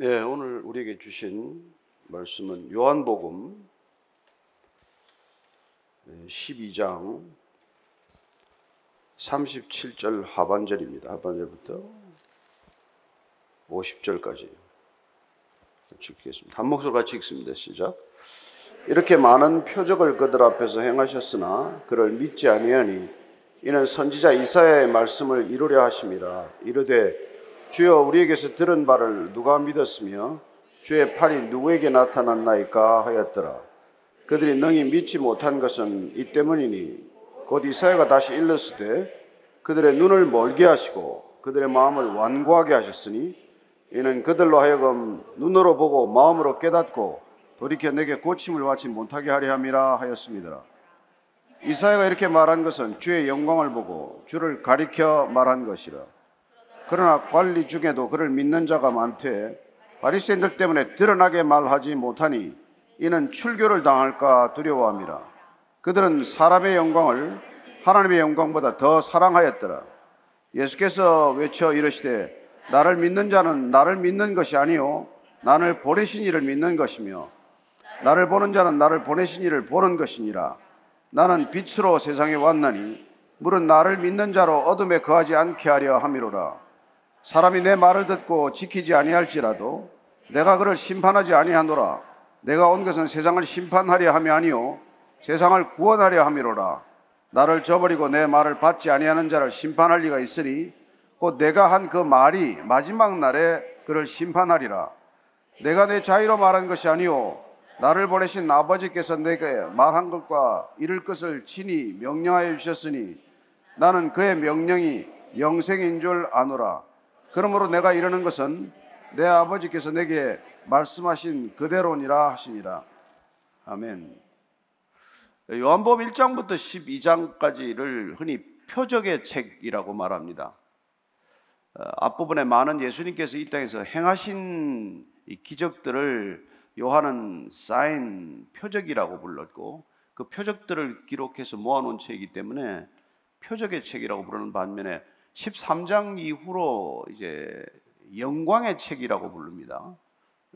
네, 오늘 우리에게 주신 말씀은 요한복음 12장 37절 하반절입니다. 하반절부터 50절까지 읽겠습니다. 한 목소리 같이 읽습니다. 시작. 이렇게 많은 표적을 그들 앞에서 행하셨으나 그를 믿지 아니하니 이는 선지자 이사야의 말씀을 이루려 하심이라 이르되 주여 우리에게서 들은 바를 누가 믿었으며 주의 팔이 누구에게 나타났나이까 하였더라. 그들이 능히 믿지 못한 것은 이 때문이니 곧 이사야가 다시 일렀으되 그들의 눈을 멀게 하시고 그들의 마음을 완고하게 하셨으니 이는 그들로 하여금 눈으로 보고 마음으로 깨닫고 돌이켜 내게 고침을 받지 못하게 하려 함이라 하였습니다. 이사야가 이렇게 말한 것은 주의 영광을 보고 주를 가리켜 말한 것이라. 그러나 관리 중에도 그를 믿는 자가 많되 바리새인들 때문에 드러나게 말하지 못하니 이는 출교를 당할까 두려워함이라. 그들은 사람의 영광을 하나님의 영광보다 더 사랑하였더라. 예수께서 외쳐 이르시되 나를 믿는 자는 나를 믿는 것이 아니요 나를 보내신 이를 믿는 것이며 나를 보는 자는 나를 보내신 이를 보는 것이니라. 나는 빛으로 세상에 왔나니 물은 나를 믿는 자로 어둠에 거하지 않게 하려 함이로라. 사람이 내 말을 듣고 지키지 아니할지라도 내가 그를 심판하지 아니하노라. 내가 온 것은 세상을 심판하려 함이 아니요 세상을 구원하려 함이로라. 나를 저버리고 내 말을 받지 아니하는 자를 심판할 리가 있으니 곧 내가 한 그 말이 마지막 날에 그를 심판하리라. 내가 내 자유로 말한 것이 아니요 나를 보내신 아버지께서 내게 말한 것과 이룰 것을 친히 명령하여 주셨으니 나는 그의 명령이 영생인 줄 아노라. 그러므로 내가 이러는 것은 내 아버지께서 내게 말씀하신 그대로니라 하시니라. 아멘. 요한복음 1장부터 12장까지를 흔히 표적의 책이라고 말합니다. 어, 앞부분에 많은 예수님께서 이 땅에서 행하신 기적들을 요한은 사인 표적이라고 불렀고 그 표적들을 기록해서 모아놓은 책이기 때문에 표적의 책이라고 부르는 반면에 13장 이후로 이제 영광의 책이라고 부릅니다.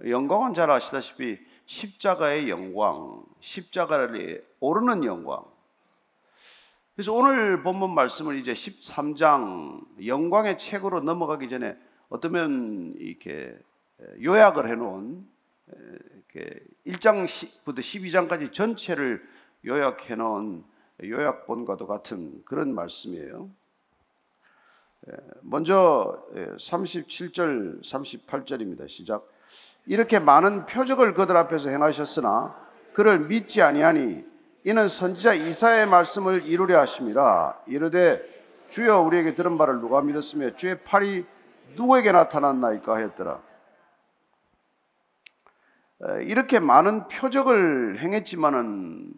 영광은 잘 아시다시피 십자가의 영광, 십자가를 오르는 영광. 그래서 오늘 본문 말씀을 이제 13장 영광의 책으로 넘어가기 전에 어쩌면 이렇게 요약을 해놓은 이렇게 1장부터 12장까지 전체를 요약해 놓은 요약본과도 같은 그런 말씀이에요. 예, 먼저 37절, 예, 38절입니다. 시작. 이렇게 많은 표적을 그들 앞에서 행하셨으나 그를 믿지 아니하니 이는 선지자 이사의 말씀을 이루려 하심이라 이르되 주여 우리에게 들은 바를 누가 믿었으며 주의 팔이 누구에게 나타났나이까 했더라. 이렇게 많은 표적을 행했지만은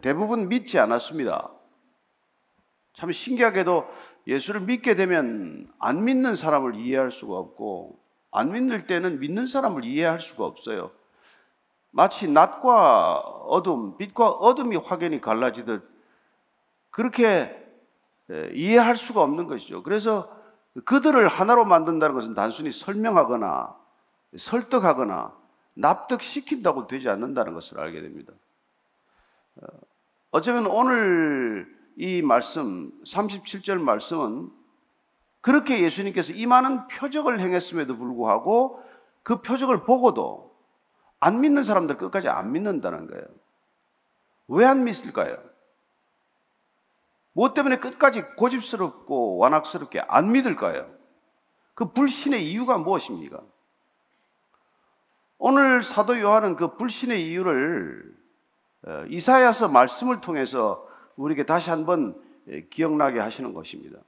대부분 믿지 않았습니다. 참 신기하게도 예수를 믿게 되면 안 믿는 사람을 이해할 수가 없고 안 믿을 때는 믿는 사람을 이해할 수가 없어요. 마치 낮과 어둠, 빛과 어둠이 확연히 갈라지듯 그렇게 이해할 수가 없는 것이죠. 그래서 그들을 하나로 만든다는 것은 단순히 설명하거나 설득하거나 납득시킨다고 되지 않는다는 것을 알게 됩니다. 어, 어쩌면 오늘 이 말씀, 37절 말씀은 그렇게 예수님께서 이 많은 표적을 행했음에도 불구하고 그 표적을 보고도 안 믿는 사람들 끝까지 안 믿는다는 거예요. 왜 안 믿을까요? 무엇 때문에 끝까지 고집스럽고 완악스럽게 안 믿을까요? 그 불신의 이유가 무엇입니까? 오늘 사도 요한은 그 불신의 이유를 어, 이사야서 말씀을 통해서 우리에게 다시 한번 예, 기억나게 하시는 것입니다.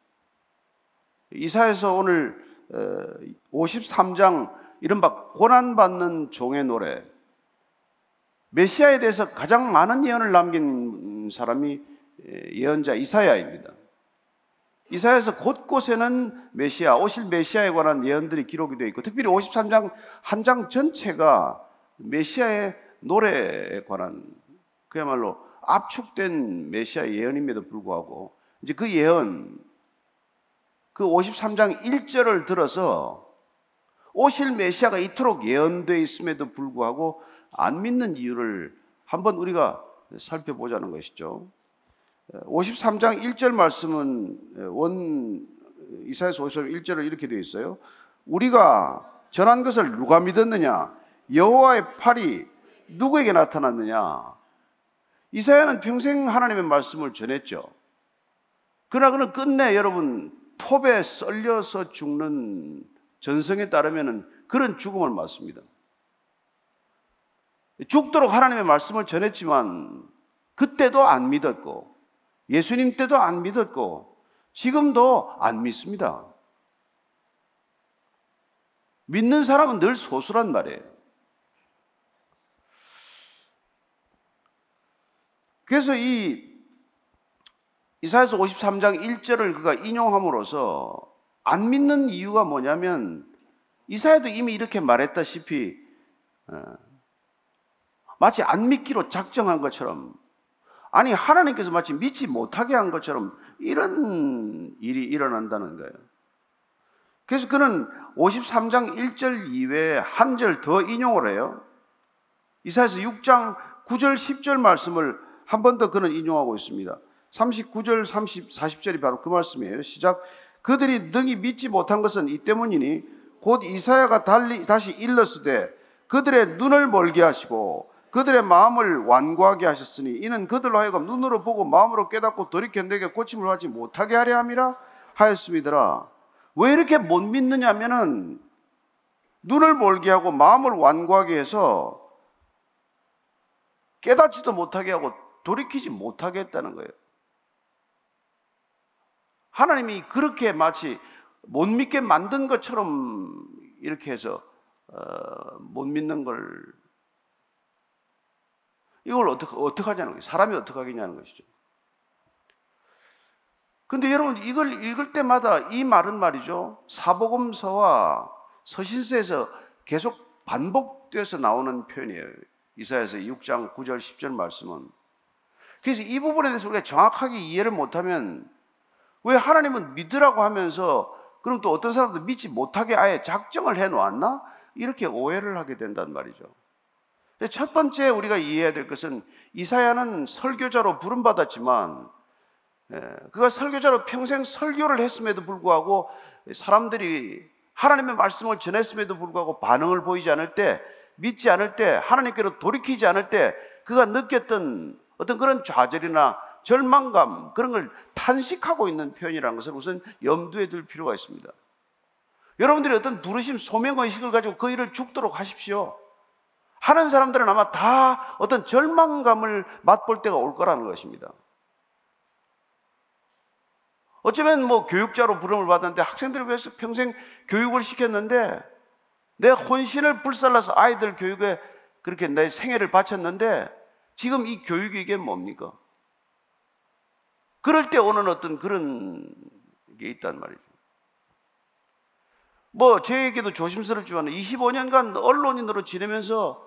이사에서 오늘 53장 어, 이른바 고난받는 종의 노래 메시아에 대해서 가장 많은 예언을 남긴 사람이 예, 예언자 이사야입니다. 이사야에서 곳곳에는 메시아, 오실 메시아에 관한 예언들이 기록이 되어 있고 특별히 53장 한 장 전체가 메시아의 노래에 관한 그야말로 압축된 메시아 예언임에도 불구하고 이제 그 예언 그 53장 1절을 들어서 오실 메시아가 이토록 예언되어 있음에도 불구하고 안 믿는 이유를 한번 우리가 살펴보자는 것이죠. 53장 1절 말씀은 원 이사야서 53장 1절을 이렇게 되어 있어요. 우리가 전한 것을 누가 믿었느냐? 여호와의 팔이 누구에게 나타났느냐? 이사야는 평생 하나님의 말씀을 전했죠. 그러나 그는 끝내 여러분 톱에 썰려서 죽는 전성에 따르면 그런 죽음을 맞습니다. 죽도록 하나님의 말씀을 전했지만 그때도 안 믿었고 예수님 때도 안 믿었고 지금도 안 믿습니다. 믿는 사람은 늘 소수란 말이에요. 그래서 이 이사야서 53장 1절을 그가 인용함으로써 안 믿는 이유가 뭐냐면 이사야도 이미 이렇게 말했다시피 어, 마치 안 믿기로 작정한 것처럼 아니 하나님께서 마치 믿지 못하게 한 것처럼 이런 일이 일어난다는 거예요. 그래서 그는 53장 1절 이외에 한 절 더 인용을 해요. 이사야서 6장 9절 10절 말씀을 한 번 더 그는 인용하고 있습니다. 39절 30 40절이 바로 그 말씀이에요. 시작 그들이 능히 믿지 못한 것은 이 때문이니 곧 이사야가 달리 다시 일렀으되 그들의 눈을 멀게 하시고 그들의 마음을 완고하게 하셨으니 이는 그들로 하여금 눈으로 보고 마음으로 깨닫고 돌이켜 내게 고침을 하지 못하게 하려 함이라 하였습니다라. 왜 이렇게 못 믿느냐면은 눈을 멀게 하고 마음을 완고하게 해서 깨닫지도 못하게 하고 돌이키지 못하게 했다는 거예요. 하나님이 그렇게 마치 못 믿게 만든 것처럼 이렇게 해서 어, 못 믿는 걸 이걸 어떻게, 어떻게 하냐는 거예요. 사람이 어떻게 하겠냐는 것이죠. 근데 여러분, 이걸 읽을 때마다 이 말은 말이죠. 사복음서와 서신서에서 계속 반복돼서 나오는 표현이에요. 이사야서 6장 9절 10절 말씀은. 그래서 이 부분에 대해서 우리가 정확하게 이해를 못하면 왜 하나님은 믿으라고 하면서 그럼 또 어떤 사람도 믿지 못하게 아예 작정을 해 놓았나? 이렇게 오해를 하게 된단 말이죠. 첫 번째 우리가 이해해야 될 것은 이사야는 설교자로 부름받았지만 예, 그가 설교자로 평생 설교를 했음에도 불구하고 사람들이 하나님의 말씀을 전했음에도 불구하고 반응을 보이지 않을 때 믿지 않을 때 하나님께로 돌이키지 않을 때 그가 느꼈던 어떤 그런 좌절이나 절망감 그런 걸 탄식하고 있는 표현이라는 것을 우선 염두에 둘 필요가 있습니다. 여러분들이 어떤 부르심 소명 의식을 가지고 그 일을 죽도록 하십시오. 하는 사람들은 아마 다 어떤 절망감을 맛볼 때가 올 거라는 것입니다. 어쩌면 뭐 교육자로 부름을 받았는데 학생들을 위해서 평생 교육을 시켰는데 내 혼신을 불살라서 아이들 교육에 그렇게 내 생애를 바쳤는데 지금 이 교육이 이게 뭡니까? 그럴 때 오는 어떤 그런 게 있단 말이죠. 뭐 저에게도 조심스럽지만 25년간 언론인으로 지내면서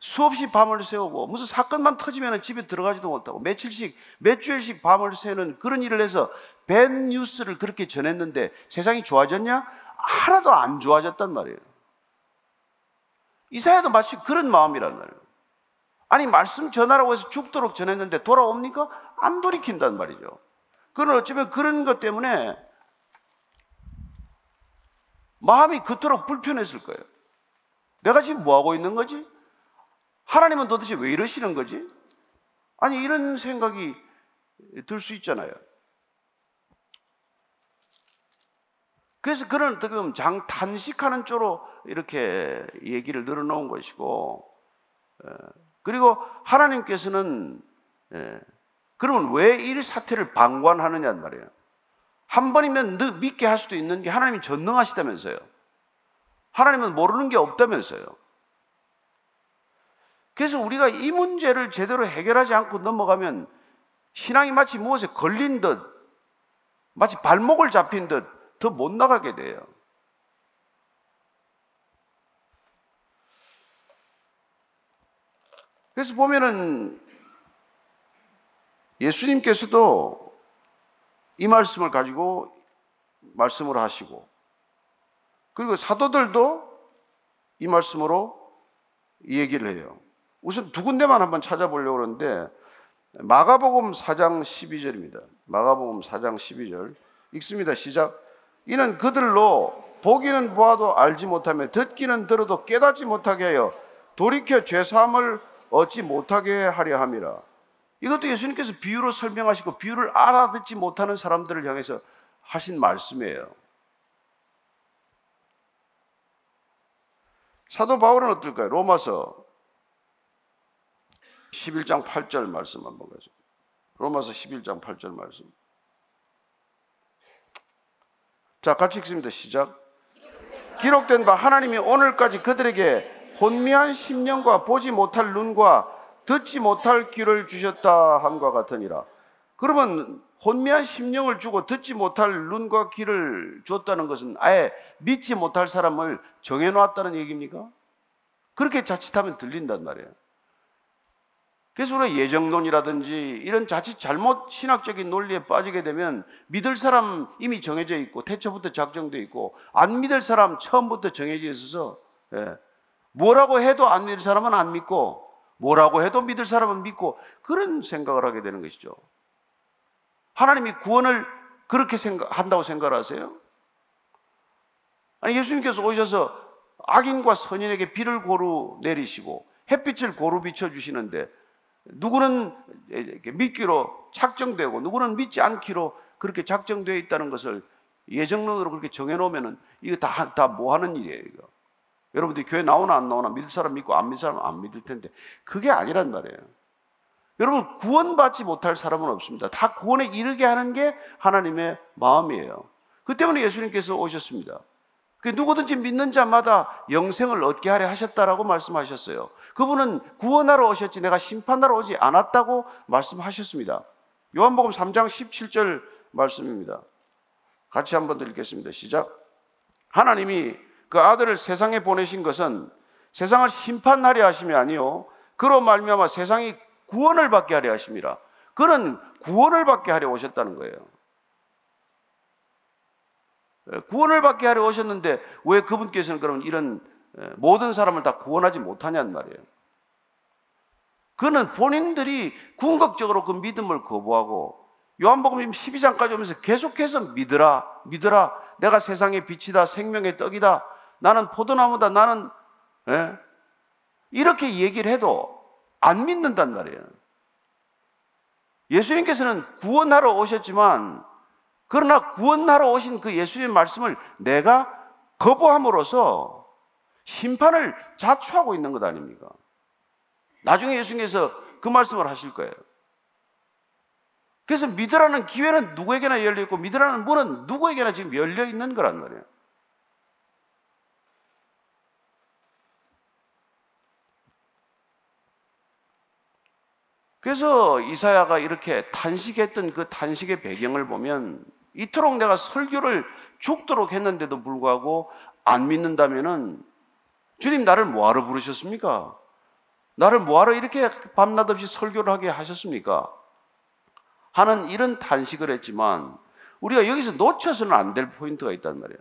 수없이 밤을 새우고 무슨 사건만 터지면 집에 들어가지도 못하고 며칠씩 몇 주일씩 밤을 새는 그런 일을 해서 밴 뉴스를 그렇게 전했는데 세상이 좋아졌냐? 하나도 안 좋아졌단 말이에요. 이사야도 마치 그런 마음이란 말이에요. 아니 말씀 전하라고 해서 죽도록 전했는데 돌아옵니까? 안 돌이킨단 말이죠. 그는 어쩌면 그런 것 때문에 마음이 그토록 불편했을 거예요. 내가 지금 뭐 하고 있는 거지? 하나님은 도대체 왜 이러시는 거지? 아니, 이런 생각이 들 수 있잖아요. 그래서 그런 어떻게 보면 장 탄식하는 쪽으로 이렇게 얘기를 늘어놓은 것이고, 그리고 하나님께서는 그러면 왜 이 사태를 방관하느냐는 말이에요. 한 번이면 믿게 할 수도 있는 게 하나님이 전능하시다면서요. 하나님은 모르는 게 없다면서요. 그래서 우리가 이 문제를 제대로 해결하지 않고 넘어가면 신앙이 마치 무엇에 걸린 듯, 마치 발목을 잡힌 듯 더 못 나가게 돼요. 그래서 보면은 예수님께서도 이 말씀을 가지고 말씀을 하시고 그리고 사도들도 이 말씀으로 이 얘기를 해요. 우선 두 군데만 한번 찾아보려고 그러는데 마가복음 4장 12절입니다. 마가복음 4장 12절 읽습니다. 시작. 이는 그들로 보기는 보아도 알지 못하며 듣기는 들어도 깨닫지 못하게 하여 돌이켜 죄 사함을 얻지 못하게 하려 함이라. 이것도 예수님께서 비유로 설명하시고 비유를 알아듣지 못하는 사람들을 향해서 하신 말씀이에요. 사도 바울은 어떨까요? 로마서 11장 8절 말씀 한번 가죠. 로마서 11장 8절 말씀. 자, 같이 읽습니다. 시작. 기록된 바 하나님이 오늘까지 그들에게 혼미한 심령과 보지 못할 눈과 듣지 못할 귀를 주셨다 함과 같으니라. 그러면 혼미한 심령을 주고 듣지 못할 눈과 귀를 줬다는 것은 아예 믿지 못할 사람을 정해 놓았다는 얘기입니까? 그렇게 자칫하면 들린단 말이에요. 그래서 우리가 예정론이라든지 이런 자칫 잘못 신학적인 논리에 빠지게 되면 믿을 사람 이미 정해져 있고 태초부터 작정돼 있고 안 믿을 사람 처음부터 정해져 있어서 예. 뭐라고 해도 안 믿을 사람은 안 믿고 뭐라고 해도 믿을 사람은 믿고 그런 생각을 하게 되는 것이죠. 하나님이 구원을 그렇게 생각 한다고 생각하세요? 아니 예수님께서 오셔서 악인과 선인에게 비를 고루 내리시고 햇빛을 고루 비춰 주시는데 누구는 믿기로 착정되고 누구는 믿지 않기로 그렇게 작정되어 있다는 것을 예정론으로 그렇게 정해놓으면은 이거 다 다 뭐 하는 일이에요 이거. 여러분들이 교회 나오나 안 나오나 믿을 사람 믿고 안 믿을 사람 안 믿을 텐데 그게 아니란 말이에요. 여러분 구원받지 못할 사람은 없습니다. 다 구원에 이르게 하는 게 하나님의 마음이에요. 그 때문에 예수님께서 오셨습니다. 그 누구든지 믿는 자마다 영생을 얻게 하려 하셨다라고 말씀하셨어요. 그분은 구원하러 오셨지 내가 심판하러 오지 않았다고 말씀하셨습니다. 요한복음 3장 17절 말씀입니다. 같이 한번 더 읽겠습니다. 시작. 하나님이 그 아들을 세상에 보내신 것은 세상을 심판하려 하심이 아니요 그로 말미암아 세상이 구원을 받게 하려 하심이라. 그는 구원을 받게 하려 오셨다는 거예요. 예, 구원을 받게 하려 오셨는데 왜 그분께서는 그럼 이런 예, 모든 사람을 다 구원하지 못하냐는 말이에요. 그는 본인들이 궁극적으로 그 믿음을 거부하고 요한복음 12장까지 오면서 계속해서 믿으라, 믿으라. 내가 세상의 빛이다, 생명의 떡이다. 나는 포도나무다, 나는 예? 이렇게 얘기를 해도 안 믿는단 말이에요. 예수님께서는 구원하러 오셨지만 그러나 구원하러 오신 그 예수님의 말씀을 내가 거부함으로써 심판을 자초하고 있는 것 아닙니까? 나중에 예수님께서 그 말씀을 하실 거예요. 그래서 믿으라는 기회는 누구에게나 열려 있고 믿으라는 문은 누구에게나 지금 열려 있는 거란 말이에요. 그래서 이사야가 이렇게 탄식했던 그 탄식의 배경을 보면 이토록 내가 설교를 죽도록 했는데도 불구하고 안 믿는다면은 주님 나를 뭐하러 부르셨습니까? 나를 뭐하러 이렇게 밤낮 없이 설교를 하게 하셨습니까? 하는 이런 탄식을 했지만 우리가 여기서 놓쳐서는 안 될 포인트가 있단 말이에요.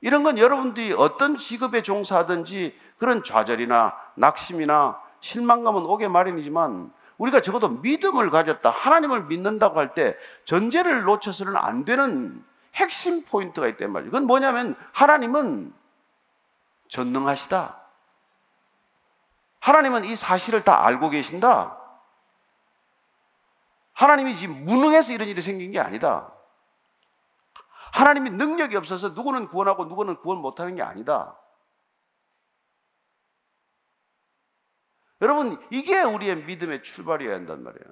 이런 건 여러분들이 어떤 직업에 종사하든지 그런 좌절이나 낙심이나 실망감은 오게 마련이지만 우리가 적어도 믿음을 가졌다. 하나님을 믿는다고 할 때 전제를 놓쳐서는 안 되는 핵심 포인트가 있단 말이에요. 그건 뭐냐면 하나님은 전능하시다. 하나님은 이 사실을 다 알고 계신다. 하나님이 지금 무능해서 이런 일이 생긴 게 아니다. 하나님이 능력이 없어서 누구는 구원하고 누구는 구원 못하는 게 아니다. 여러분, 이게 우리의 믿음의 출발이어야 한단 말이에요.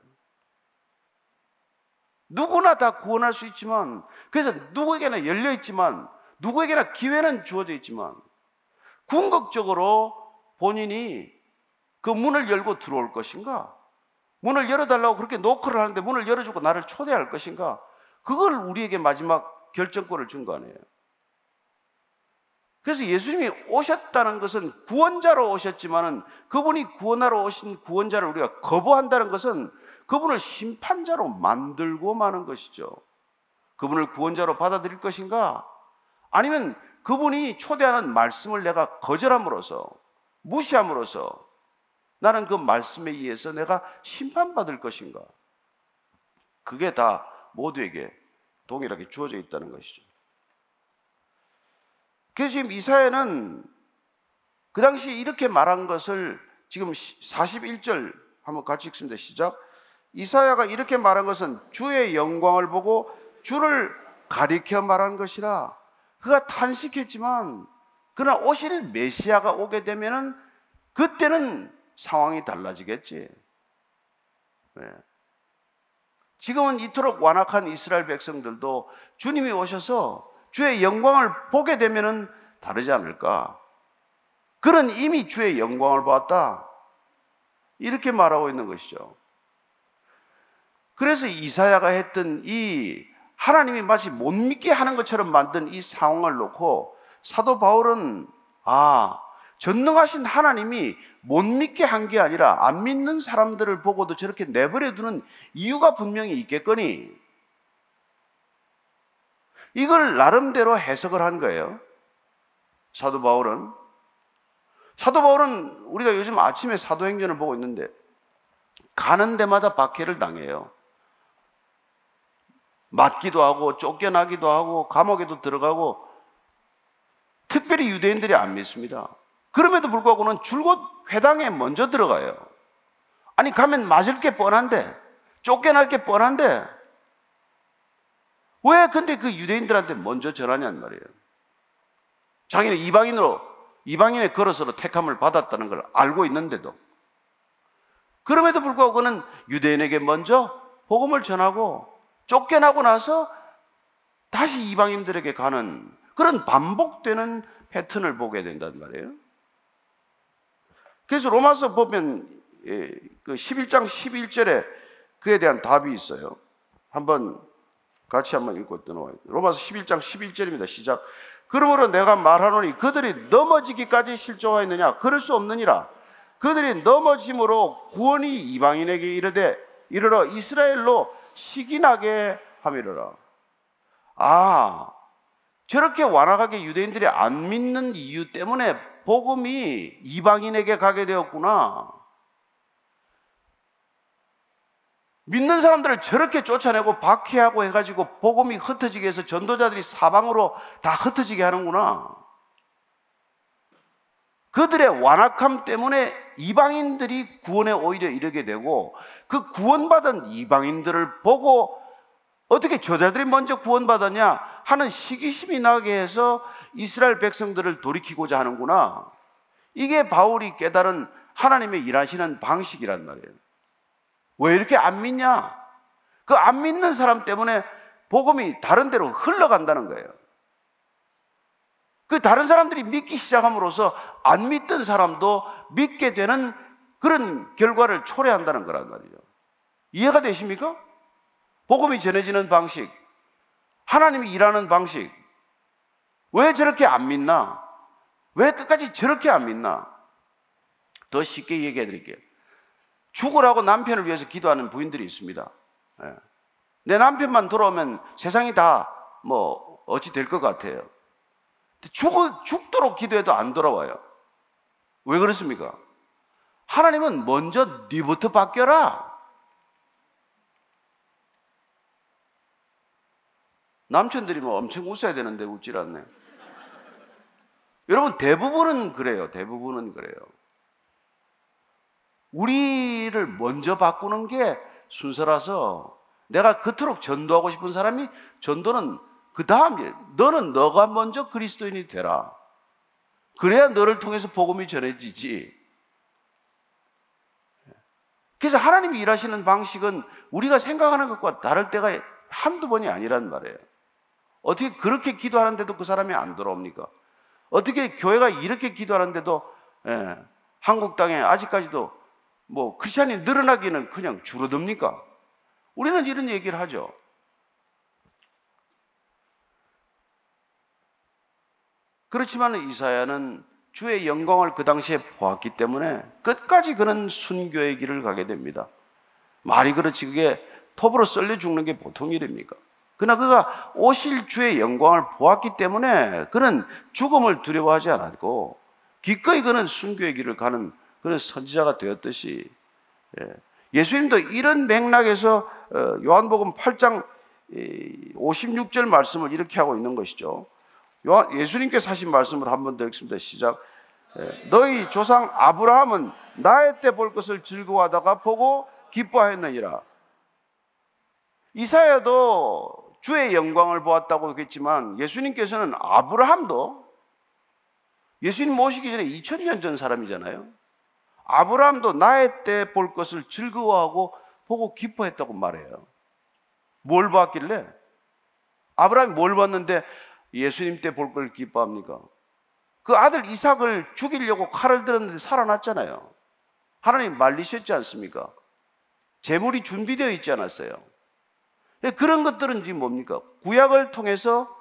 누구나 다 구원할 수 있지만, 그래서 누구에게나 열려 있지만, 누구에게나 기회는 주어져 있지만, 궁극적으로 본인이 그 문을 열고 들어올 것인가? 문을 열어달라고 그렇게 노크를 하는데 문을 열어주고 나를 초대할 것인가? 그걸 우리에게 마지막 결정권을 준 거 아니에요. 그래서 예수님이 오셨다는 것은 구원자로 오셨지만은 그분이 구원하러 오신 구원자를 우리가 거부한다는 것은 그분을 심판자로 만들고 마는 것이죠. 그분을 구원자로 받아들일 것인가? 아니면 그분이 초대하는 말씀을 내가 거절함으로써 무시함으로써 나는 그 말씀에 의해서 내가 심판받을 것인가? 그게 다 모두에게 동일하게 주어져 있다는 것이죠. 그래서 지금 이사야는 그 당시 이렇게 말한 것을 지금 41절 한번 같이 읽습니다. 시작. 이사야가 이렇게 말한 것은 주의 영광을 보고 주를 가리켜 말한 것이라. 그가 탄식했지만 그러나 오실 메시아가 오게 되면은 그때는 상황이 달라지겠지. 네. 지금은 이토록 완악한 이스라엘 백성들도 주님이 오셔서 주의 영광을 보게 되면은 다르지 않을까. 그런 이미 주의 영광을 보았다. 이렇게 말하고 있는 것이죠. 그래서 이사야가 했던 이 하나님이 마치 못 믿게 하는 것처럼 만든 이 상황을 놓고 사도 바울은 아, 전능하신 하나님이 못 믿게 한 게 아니라 안 믿는 사람들을 보고도 저렇게 내버려 두는 이유가 분명히 있겠거니 이걸 나름대로 해석을 한 거예요. 사도 바울은 사도 바울은 우리가 요즘 아침에 사도행전을 보고 있는데 가는 데마다 박해를 당해요. 맞기도 하고 쫓겨나기도 하고 감옥에도 들어가고 특별히 유대인들이 안 믿습니다. 그럼에도 불구하고는 줄곧 회당에 먼저 들어가요. 아니 가면 맞을 게 뻔한데 쫓겨날 게 뻔한데 왜 근데 그 유대인들한테 먼저 전하냔 말이에요. 자기는 이방인으로 이방인의 걸어서로 택함을 받았다는 걸 알고 있는데도 그럼에도 불구하고 그는 유대인에게 먼저 복음을 전하고 쫓겨나고 나서 다시 이방인들에게 가는 그런 반복되는 패턴을 보게 된단 말이에요. 그래서 로마서 보면 예, 그 11장 11절에 그에 대한 답이 있어요. 한번 같이 한번 읽고 떠나와요. 로마서 11장 11절입니다. 시작. 그러므로 내가 말하노니 그들이 넘어지기까지 실족하였느냐? 그럴 수 없느니라. 그들이 넘어짐으로 구원이 이방인에게 이르되 이르러 이스라엘로 시기나게 함이로라. 아, 저렇게 완악하게 유대인들이 안 믿는 이유 때문에 복음이 이방인에게 가게 되었구나. 믿는 사람들을 저렇게 쫓아내고 박해하고 해가지고 복음이 흩어지게 해서 전도자들이 사방으로 다 흩어지게 하는구나. 그들의 완악함 때문에 이방인들이 구원에 오히려 이르게 되고 그 구원받은 이방인들을 보고 어떻게 저자들이 먼저 구원받았냐 하는 시기심이 나게 해서 이스라엘 백성들을 돌이키고자 하는구나. 이게 바울이 깨달은 하나님의 일하시는 방식이란 말이에요. 왜 이렇게 안 믿냐? 그 안 믿는 사람 때문에 복음이 다른 데로 흘러간다는 거예요. 그 다른 사람들이 믿기 시작함으로써 안 믿던 사람도 믿게 되는 그런 결과를 초래한다는 거란 말이죠. 이해가 되십니까? 복음이 전해지는 방식, 하나님이 일하는 방식, 왜 저렇게 안 믿나? 왜 끝까지 저렇게 안 믿나? 더 쉽게 얘기해 드릴게요. 죽으라고 남편을 위해서 기도하는 부인들이 있습니다. 예. 내 남편만 돌아오면 세상이 다 뭐 어찌 될 것 같아요. 죽, 죽도록 기도해도 안 돌아와요. 왜 그렇습니까? 하나님은 먼저 네부터 바뀌어라. 남편들이 뭐 엄청 웃어야 되는데 웃질 않네. 여러분 대부분은 그래요. 대부분은 그래요. 우리를 먼저 바꾸는 게 순서라서 내가 그토록 전도하고 싶은 사람이 전도는 그 다음에 너는 너가 먼저 그리스도인이 되라. 그래야 너를 통해서 복음이 전해지지. 그래서 하나님이 일하시는 방식은 우리가 생각하는 것과 다를 때가 한두 번이 아니란 말이에요. 어떻게 그렇게 기도하는데도 그 사람이 안 돌아옵니까? 어떻게 교회가 이렇게 기도하는데도 예, 한국 땅에 아직까지도 뭐 크리스천이 늘어나기는 그냥 줄어듭니까? 우리는 이런 얘기를 하죠. 그렇지만 이사야는 주의 영광을 그 당시에 보았기 때문에 끝까지 그는 순교의 길을 가게 됩니다. 말이 그렇지 그게 톱으로 썰려 죽는 게 보통 일입니까? 그러나 그가 오실 주의 영광을 보았기 때문에 그는 죽음을 두려워하지 않았고 기꺼이 그는 순교의 길을 가는 그런 선지자가 되었듯이 예. 예수님도 이런 맥락에서 어, 요한복음 8장 56절 말씀을 이렇게 하고 있는 것이죠. 예수님께서 하신 말씀을 한 번 더 읽습니다. 시작. 예. 너희 조상 아브라함은 나의 때 볼 것을 즐거워하다가 보고 기뻐하였느니라. 이사야도 주의 영광을 보았다고 했지만 예수님께서는 아브라함도 예수님 모시기 전에 2000년 전 사람이잖아요. 아브라함도 나의 때 볼 것을 즐거워하고 보고 기뻐했다고 말해요. 뭘 봤길래? 아브라함이 뭘 봤는데 예수님 때 볼 걸 기뻐합니까? 그 아들 이삭을 죽이려고 칼을 들었는데 살아났잖아요. 하나님 말리셨지 않습니까? 재물이 준비되어 있지 않았어요. 그런 것들은 지금 뭡니까? 구약을 통해서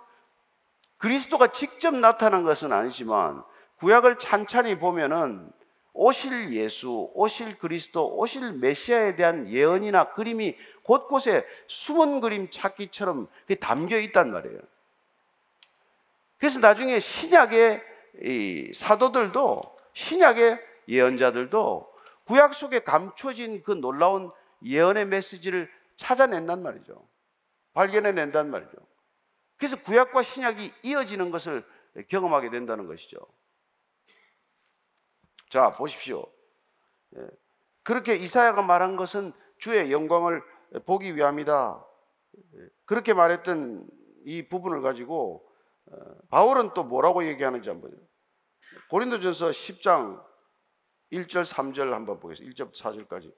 그리스도가 직접 나타난 것은 아니지만 구약을 찬찬히 보면은 오실 예수, 오실 그리스도, 오실 메시아에 대한 예언이나 그림이 곳곳에 숨은 그림 찾기처럼 담겨 있단 말이에요. 그래서 나중에 신약의 사도들도 신약의 예언자들도 구약 속에 감춰진 그 놀라운 예언의 메시지를 찾아낸단 말이죠. 발견해낸단 말이죠. 그래서 구약과 신약이 이어지는 것을 경험하게 된다는 것이죠. 자, 보십시오. 예. 그렇게 이사야가 말한 것은 주의 영광을 보기 위함이다. 예. 그렇게 말했던 이 부분을 가지고 어, 바울은 또 뭐라고 얘기하는지 한번 고린도전서 10장 1절 3절 한번 보겠습니다. 1절 4절까지.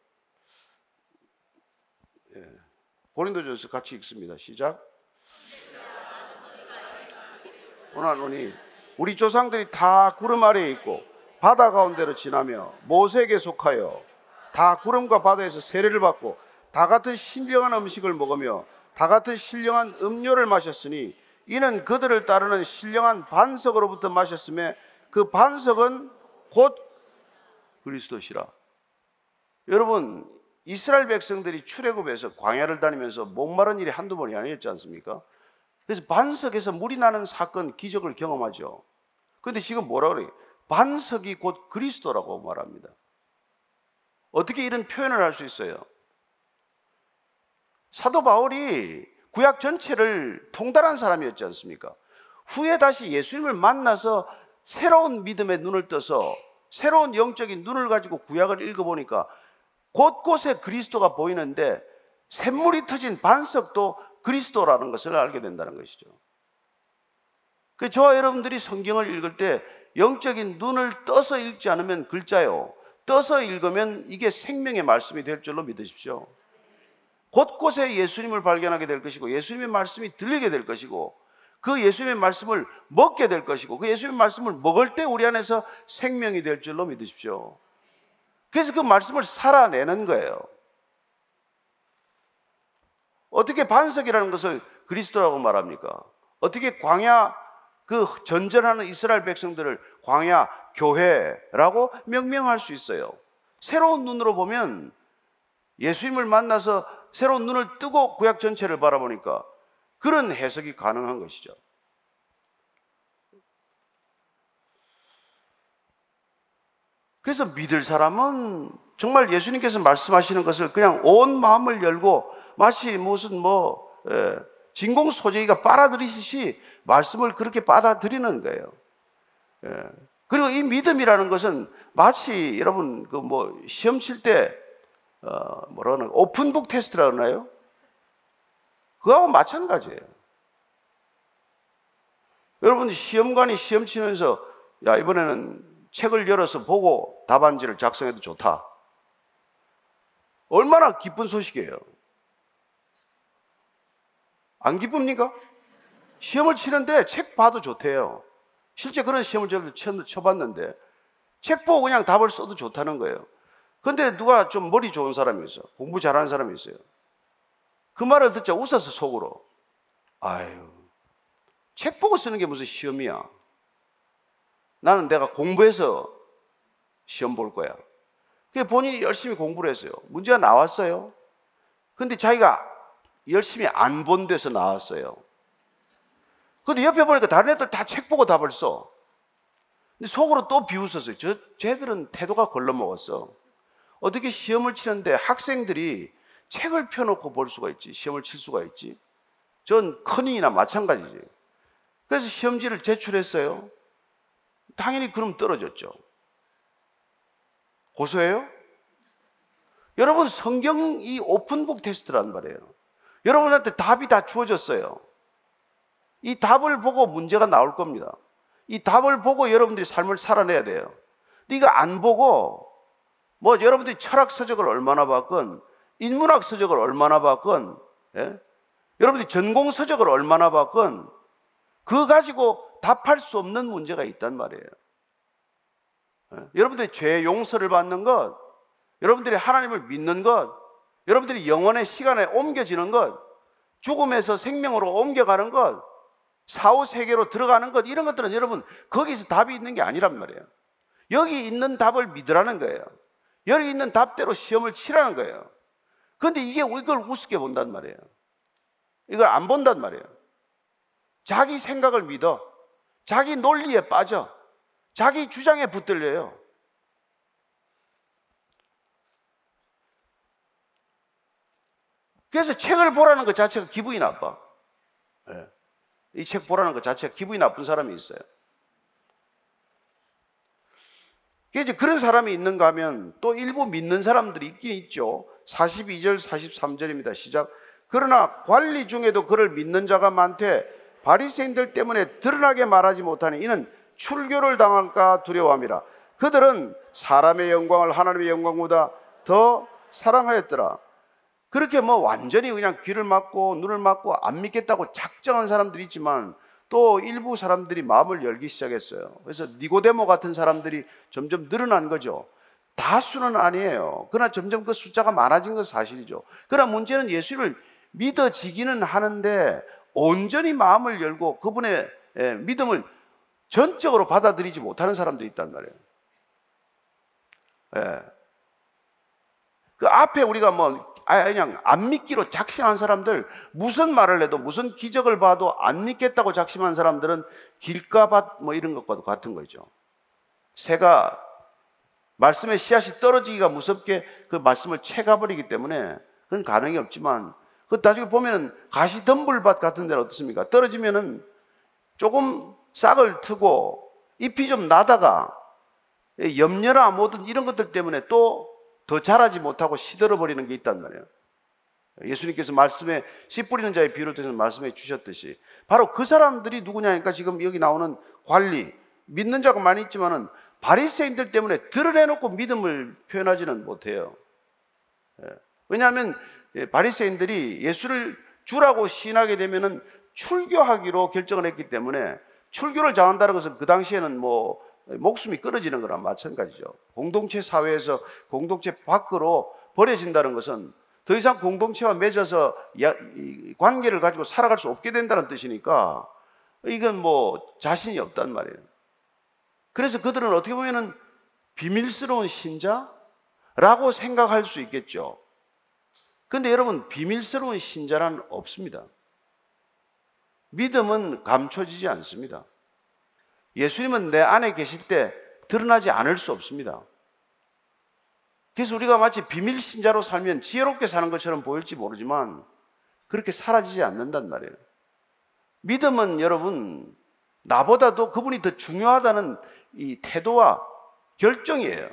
예. 고린도전서 같이 읽습니다. 시작. 오나노니 우리 조상들이 다 구름 아래에 있고 바다 가운데로 지나며 모세에게 속하여 다 구름과 바다에서 세례를 받고 다 같은 신령한 음식을 먹으며 다 같은 신령한 음료를 마셨으니 이는 그들을 따르는 신령한 반석으로부터 마셨음에 그 반석은 곧 그리스도시라. 여러분 이스라엘 백성들이 출애굽에서 광야를 다니면서 목마른 일이 한두 번이 아니었지 않습니까? 그래서 반석에서 물이 나는 사건 기적을 경험하죠. 근데 지금 뭐라 그래요? 반석이 곧 그리스도라고 말합니다. 어떻게 이런 표현을 할 수 있어요? 사도 바울이 구약 전체를 통달한 사람이었지 않습니까? 후에 다시 예수님을 만나서 새로운 믿음의 눈을 떠서 새로운 영적인 눈을 가지고 구약을 읽어보니까 곳곳에 그리스도가 보이는데 샘물이 터진 반석도 그리스도라는 것을 알게 된다는 것이죠. 그 저와 여러분들이 성경을 읽을 때 영적인 눈을 떠서 읽지 않으면 글자요. 떠서 읽으면 이게 생명의 말씀이 될 줄로 믿으십시오. 곳곳에 예수님을 발견하게 될 것이고 예수님의 말씀이 들리게 될 것이고 그 예수님의 말씀을 먹게 될 것이고 그 예수님의 말씀을 먹을 때 우리 안에서 생명이 될 줄로 믿으십시오. 그래서 그 말씀을 살아내는 거예요. 어떻게 반석이라는 것을 그리스도라고 말합니까? 어떻게 광야 그 전전하는 이스라엘 백성들을 광야 교회라고 명명할 수 있어요. 새로운 눈으로 보면 예수님을 만나서 새로운 눈을 뜨고 구약 전체를 바라보니까 그런 해석이 가능한 것이죠. 그래서 믿을 사람은 정말 예수님께서 말씀하시는 것을 그냥 온 마음을 열고 마치 무슨 뭐 에, 진공 소재기가 빨아들이듯이 말씀을 그렇게 빨아들이는 거예요. 예. 그리고 이 믿음이라는 것은 마치 여러분 그 뭐 시험 칠때 어, 뭐라는 오픈북 테스트라 그러나요? 그거하고 마찬가지예요. 여러분 시험관이 시험 치면서 야 이번에는 책을 열어서 보고 답안지를 작성해도 좋다. 얼마나 기쁜 소식이에요. 안 기쁩니까? 시험을 치는데 책 봐도 좋대요. 실제 그런 시험을 저도 쳐봤는데 책 보고 그냥 답을 써도 좋다는 거예요. 근데 누가 좀 머리 좋은 사람이 있어. 공부 잘하는 사람이 있어요. 그 말을 듣자 웃어서 속으로. 아유, 책 보고 쓰는 게 무슨 시험이야. 나는 내가 공부해서 시험 볼 거야. 그 본인이 열심히 공부를 했어요. 문제가 나왔어요. 근데 자기가 열심히 안 본 데서 나왔어요. 근데 옆에 보니까 다른 애들 다 책 보고 답을 써. 근데 속으로 또 비웃었어요. 저, 쟤들은 태도가 걸러먹었어. 어떻게 시험을 치는데 학생들이 책을 펴놓고 볼 수가 있지? 시험을 칠 수가 있지? 전 커닝이나 마찬가지지. 그래서 시험지를 제출했어요. 당연히 그럼 떨어졌죠. 고소해요? 여러분 성경이 오픈북 테스트란 말이에요. 여러분한테 답이 다 주어졌어요. 이 답을 보고 문제가 나올 겁니다. 이 답을 보고 여러분들이 삶을 살아내야 돼요. 네가 안 보고 뭐 여러분들이 철학 서적을 얼마나 봤건 인문학 서적을 얼마나 봤건 예? 여러분들이 전공 서적을 얼마나 봤건 그거 가지고 답할 수 없는 문제가 있단 말이에요. 예? 여러분들이 죄 용서를 받는 것, 여러분들이 하나님을 믿는 것, 여러분들이 영원의 시간에 옮겨지는 것, 죽음에서 생명으로 옮겨가는 것, 사후 세계로 들어가는 것 이런 것들은 여러분 거기서 답이 있는 게 아니란 말이에요. 여기 있는 답을 믿으라는 거예요. 여기 있는 답대로 시험을 치라는 거예요. 그런데 이게 이걸 우습게 본단 말이에요. 이걸 안 본단 말이에요. 자기 생각을 믿어. 자기 논리에 빠져. 자기 주장에 붙들려요. 그래서 책을 보라는 것 자체가 기분이 나빠. 예. 이책 보라는 것 자체가 기분이 나쁜 사람이 있어요. 이제 그런 사람이 있는가 하면 또 일부 믿는 사람들이 있긴 있죠. 42절, 43절입니다. 시작. 그러나 관리 중에도 그를 믿는 자가 많되 바리새인들 때문에 드러나게 말하지 못하니 이는 출교를 당할까 두려워함이라. 그들은 사람의 영광을 하나님의 영광보다 더 사랑하였더라. 그렇게 뭐 완전히 그냥 귀를 막고 눈을 막고 안 믿겠다고 작정한 사람들이 있지만 또 일부 사람들이 마음을 열기 시작했어요. 그래서 니고데모 같은 사람들이 점점 늘어난 거죠. 다수는 아니에요. 그러나 점점 그 숫자가 많아진 건 사실이죠. 그러나 문제는 예수를 믿어지기는 하는데 온전히 마음을 열고 그분의 예, 믿음을 전적으로 받아들이지 못하는 사람들이 있단 말이에요. 예. 그 앞에 우리가 뭐 아, 그냥 안 믿기로 작심한 사람들 무슨 말을 해도 무슨 기적을 봐도 안 믿겠다고 작심한 사람들은 길가밭 뭐 이런 것과도 같은 거죠. 새가 말씀의 씨앗이 떨어지기가 무섭게 그 말씀을 채가버리기 때문에 그건 가능이 없지만 그 나중에 보면은 가시 덤불밭 같은 데는 어떻습니까? 떨어지면은 조금 싹을 트고 잎이 좀 나다가 염려나 뭐든 이런 것들 때문에 또 더 자라지 못하고 시들어 버리는 게 있단 말이에요. 예수님께서 말씀에 씨 뿌리는 자의 비유를 통해서 말씀해 주셨듯이 바로 그 사람들이 누구냐니까 지금 여기 나오는 관리 믿는 자가 많이 있지만은 바리새인들 때문에 드러내놓고 믿음을 표현하지는 못해요. 예. 왜냐하면 예, 바리새인들이 예수를 주라고 신하게 되면은 출교하기로 결정을 했기 때문에 출교를 정한다는 것은 그 당시에는 뭐 목숨이 끊어지는 거랑 마찬가지죠. 공동체 사회에서 공동체 밖으로 버려진다는 것은 더 이상 공동체와 맺어서 관계를 가지고 살아갈 수 없게 된다는 뜻이니까 이건 뭐 자신이 없단 말이에요. 그래서 그들은 어떻게 보면은 비밀스러운 신자라고 생각할 수 있겠죠. 근데 여러분, 비밀스러운 신자란 없습니다. 믿음은 감춰지지 않습니다. 예수님은 내 안에 계실 때 드러나지 않을 수 없습니다. 그래서 우리가 마치 비밀 신자로 살면 지혜롭게 사는 것처럼 보일지 모르지만 그렇게 사라지지 않는단 말이에요. 믿음은 여러분 나보다도 그분이 더 중요하다는 이 태도와 결정이에요.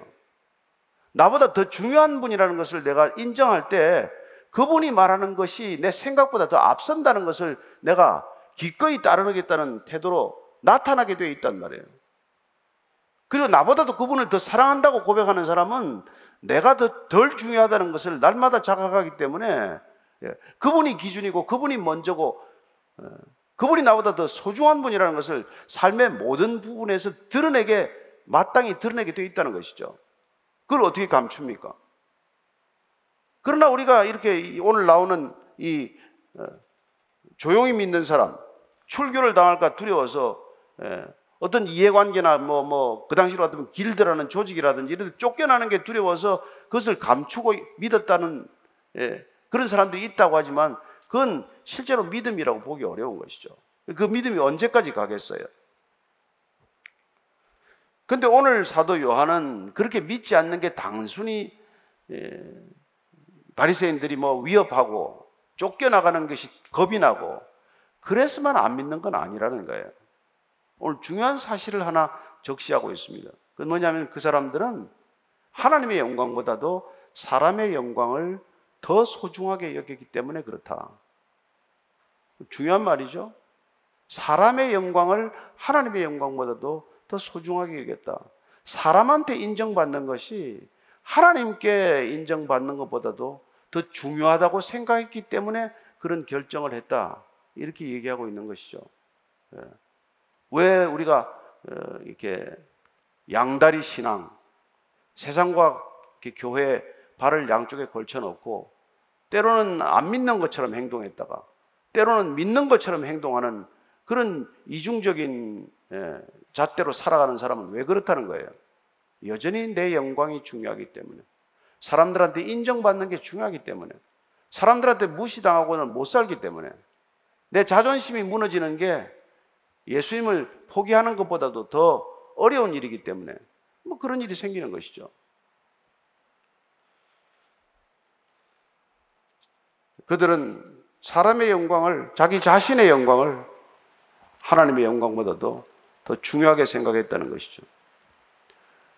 나보다 더 중요한 분이라는 것을 내가 인정할 때 그분이 말하는 것이 내 생각보다 더 앞선다는 것을 내가 기꺼이 따르겠다는 태도로 나타나게 되어 있단 말이에요. 그리고 나보다도 그분을 더 사랑한다고 고백하는 사람은 내가 더 덜 중요하다는 것을 날마다 자각하기 때문에 예, 그분이 기준이고 그분이 먼저고 어, 그분이 나보다 더 소중한 분이라는 것을 삶의 모든 부분에서 드러내게 마땅히 드러내게 되어 있다는 것이죠. 그걸 어떻게 감춥니까? 그러나 우리가 이렇게 오늘 나오는 이 어, 조용히 믿는 사람, 출교를 당할까 두려워서 예. 어떤 이해관계나 뭐, 뭐, 그 당시로 같으면 길드라는 조직이라든지 이런 데 쫓겨나는 게 두려워서 그것을 감추고 믿었다는 예, 그런 사람들이 있다고 하지만 그건 실제로 믿음이라고 보기 어려운 것이죠. 그 믿음이 언제까지 가겠어요? 근데 오늘 사도 요한은 그렇게 믿지 않는 게 단순히 예, 바리새인들이 뭐 위협하고 쫓겨나가는 것이 겁이 나고 그래서만 안 믿는 건 아니라는 거예요. 오늘 중요한 사실을 하나 적시하고 있습니다. 그건 뭐냐면 그 사람들은 하나님의 영광보다도 사람의 영광을 더 소중하게 여겼기 때문에 그렇다. 중요한 말이죠. 사람의 영광을 하나님의 영광보다도 더 소중하게 여겼다. 사람한테 인정받는 것이 하나님께 인정받는 것보다도 더 중요하다고 생각했기 때문에 그런 결정을 했다. 이렇게 얘기하고 있는 것이죠. 예. 왜 우리가 어, 이렇게 양다리 신앙, 세상과 교회 발을 양쪽에 걸쳐 놓고 때로는 안 믿는 것처럼 행동했다가 때로는 믿는 것처럼 행동하는 그런 이중적인 예, 잣대로 살아가는 사람은 왜 그렇다는 거예요? 여전히 내 영광이 중요하기 때문에 사람들한테 인정받는 게 중요하기 때문에 사람들한테 무시당하고는 못 살기 때문에 내 자존심이 무너지는 게 예수님을 포기하는 것보다도 더 어려운 일이기 때문에 뭐 그런 일이 생기는 것이죠. 그들은 사람의 영광을 자기 자신의 영광을 하나님의 영광보다도 더 중요하게 생각했다는 것이죠.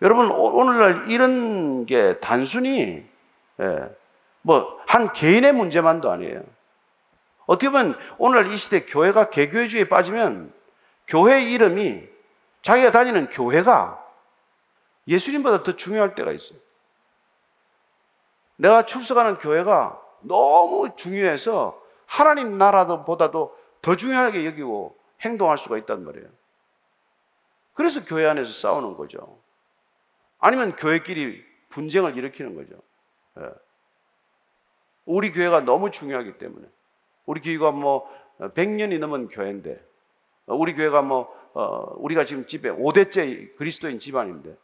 여러분 오늘날 이런 게 단순히 예, 뭐한 개인의 문제만도 아니에요. 어떻게 보면 오늘 이 시대 교회가 개교회주의에 빠지면 교회 이름이 자기가 다니는 교회가 예수님보다 더 중요할 때가 있어요. 내가 출석하는 교회가 너무 중요해서 하나님 나라보다도 더 중요하게 여기고 행동할 수가 있단 말이에요. 그래서 교회 안에서 싸우는 거죠. 아니면 교회끼리 분쟁을 일으키는 거죠. 예. 우리 교회가 너무 중요하기 때문에. 우리 교회가 뭐 100년이 넘은 교회인데, 우리 교회가 뭐, 어, 우리가 지금 집에 5대째 그리스도인 집안인데,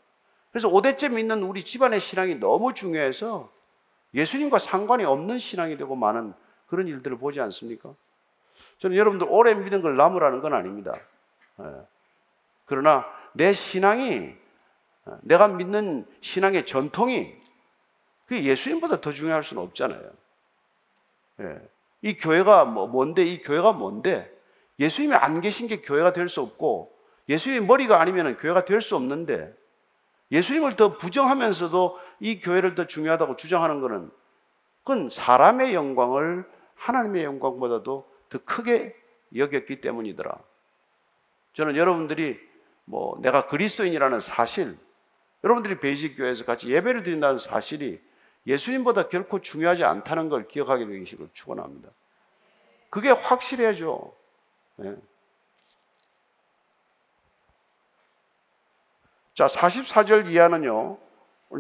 그래서 5대째 믿는 우리 집안의 신앙이 너무 중요해서 예수님과 상관이 없는 신앙이 되고 많은 그런 일들을 보지 않습니까? 저는 여러분들 오래 믿은 걸 나무라는 건 아닙니다. 예. 그러나 내 신앙이 내가 믿는 신앙의 전통이 그 예수님보다 더 중요할 수는 없잖아요. 예. 이 교회가 뭐 뭔데 이 교회가 뭔데 예수님이 안 계신 게 교회가 될 수 없고 예수님 머리가 아니면 교회가 될 수 없는데 예수님을 더 부정하면서도 이 교회를 더 중요하다고 주장하는 것은 그건 사람의 영광을 하나님의 영광보다도 더 크게 여겼기 때문이더라. 저는 여러분들이 뭐 내가 그리스도인이라는 사실, 여러분들이 베이직 교회에서 같이 예배를 드린다는 사실이 예수님보다 결코 중요하지 않다는 걸 기억하게 되시길 축원합니다. 그게 확실해야 죠. 네. 자, 44절 이하는요.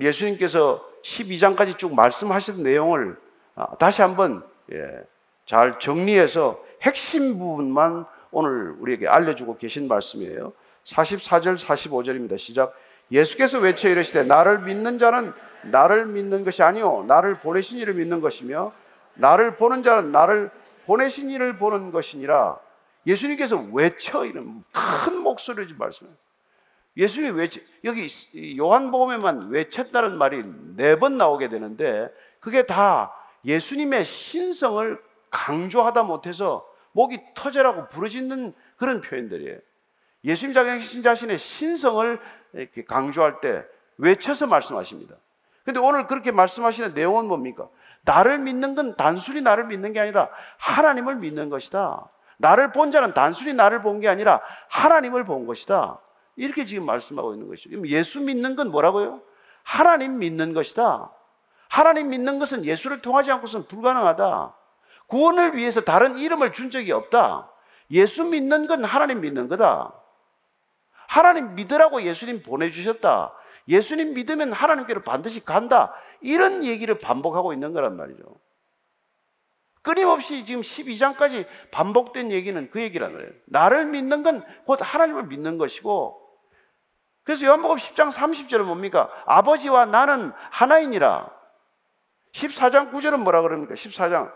예수님께서 12장까지 쭉 말씀하신 내용을 아, 다시 한번 예, 잘 정리해서 핵심 부분만 오늘 우리에게 알려주고 계신 말씀이에요. 44절, 45절입니다. 시작. 예수께서 외쳐 이르시되 나를 믿는 자는 나를 믿는 것이 아니요 나를 보내신 이를 믿는 것이며 나를 보는 자는 나를 보내신 이를 보는 것이니라. 예수님께서 외쳐 이런 큰 목소리로 말씀해요. 예수님이 외치, 여기 요한복음에만 외쳤다는 말이 네 번 나오게 되는데 그게 다 예수님의 신성을 강조하다 못해서 목이 터져라고 부르짖는 그런 표현들이에요. 예수님 자신 자신의 신성을 이렇게 강조할 때 외쳐서 말씀하십니다. 근데 오늘 그렇게 말씀하시는 내용은 뭡니까? 나를 믿는 건 단순히 나를 믿는 게 아니라 하나님을 믿는 것이다. 나를 본 자는 단순히 나를 본 게 아니라 하나님을 본 것이다. 이렇게 지금 말씀하고 있는 것이죠. 예수 믿는 건 뭐라고요? 하나님 믿는 것이다. 하나님 믿는 것은 예수를 통하지 않고서는 불가능하다. 구원을 위해서 다른 이름을 준 적이 없다. 예수 믿는 건 하나님 믿는 거다. 하나님 믿으라고 예수님 보내주셨다. 예수님 믿으면 하나님께로 반드시 간다. 이런 얘기를 반복하고 있는 거란 말이죠. 끊임없이 지금 12장까지 반복된 얘기는 그 얘기라는 거예요. 나를 믿는 건 곧 하나님을 믿는 것이고 그래서 요한복음 10장 30절은 뭡니까? 아버지와 나는 하나이니라. 14장 9절은 뭐라 그럽니까? 14장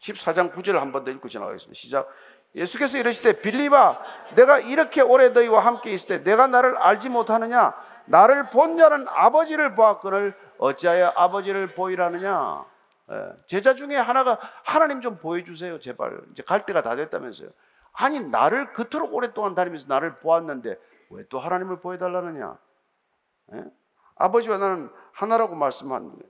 14장 9절을 한 번 더 읽고 지나가겠습니다. 시작. 예수께서 이르시되 빌리바 내가 이렇게 오래 너희와 함께 있을 때 내가 나를 알지 못하느냐 나를 본 자는 아버지를 보았거늘 어찌하여 아버지를 보이라느냐 예, 제자 중에 하나가 하나님 좀 보여주세요 제발. 이제 갈 때가 다 됐다면서요. 아니 나를 그토록 오랫동안 다니면서 나를 보았는데 왜 또 하나님을 보여달라느냐? 예? 아버지와 나는 하나라고 말씀한 거예요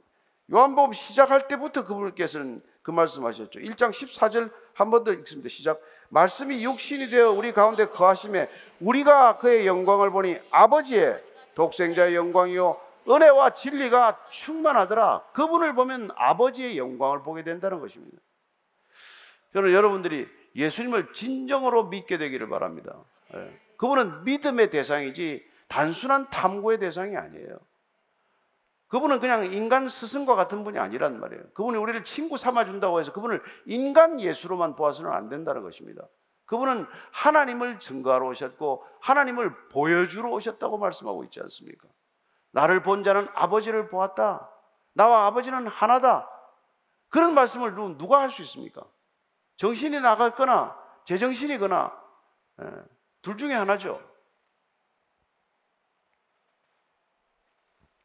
요한복음 시작할 때부터 그분께서는 그 말씀하셨죠. 1장 14절 한 번 더 읽습니다. 시작. 말씀이 육신이 되어 우리 가운데 거하심에 우리가 그의 영광을 보니 아버지의 독생자의 영광이요 은혜와 진리가 충만하더라. 그분을 보면 아버지의 영광을 보게 된다는 것입니다. 저는 여러분들이 예수님을 진정으로 믿게 되기를 바랍니다. 예. 그분은 믿음의 대상이지 단순한 탐구의 대상이 아니에요. 그분은 그냥 인간 스승과 같은 분이 아니란 말이에요. 그분이 우리를 친구 삼아준다고 해서 그분을 인간 예수로만 보아서는 안 된다는 것입니다. 그분은 하나님을 증거하러 오셨고 하나님을 보여주러 오셨다고 말씀하고 있지 않습니까? 나를 본 자는 아버지를 보았다. 나와 아버지는 하나다. 그런 말씀을 누가 할 수 있습니까? 정신이 나갔거나 제정신이거나 예, 둘 중에 하나죠.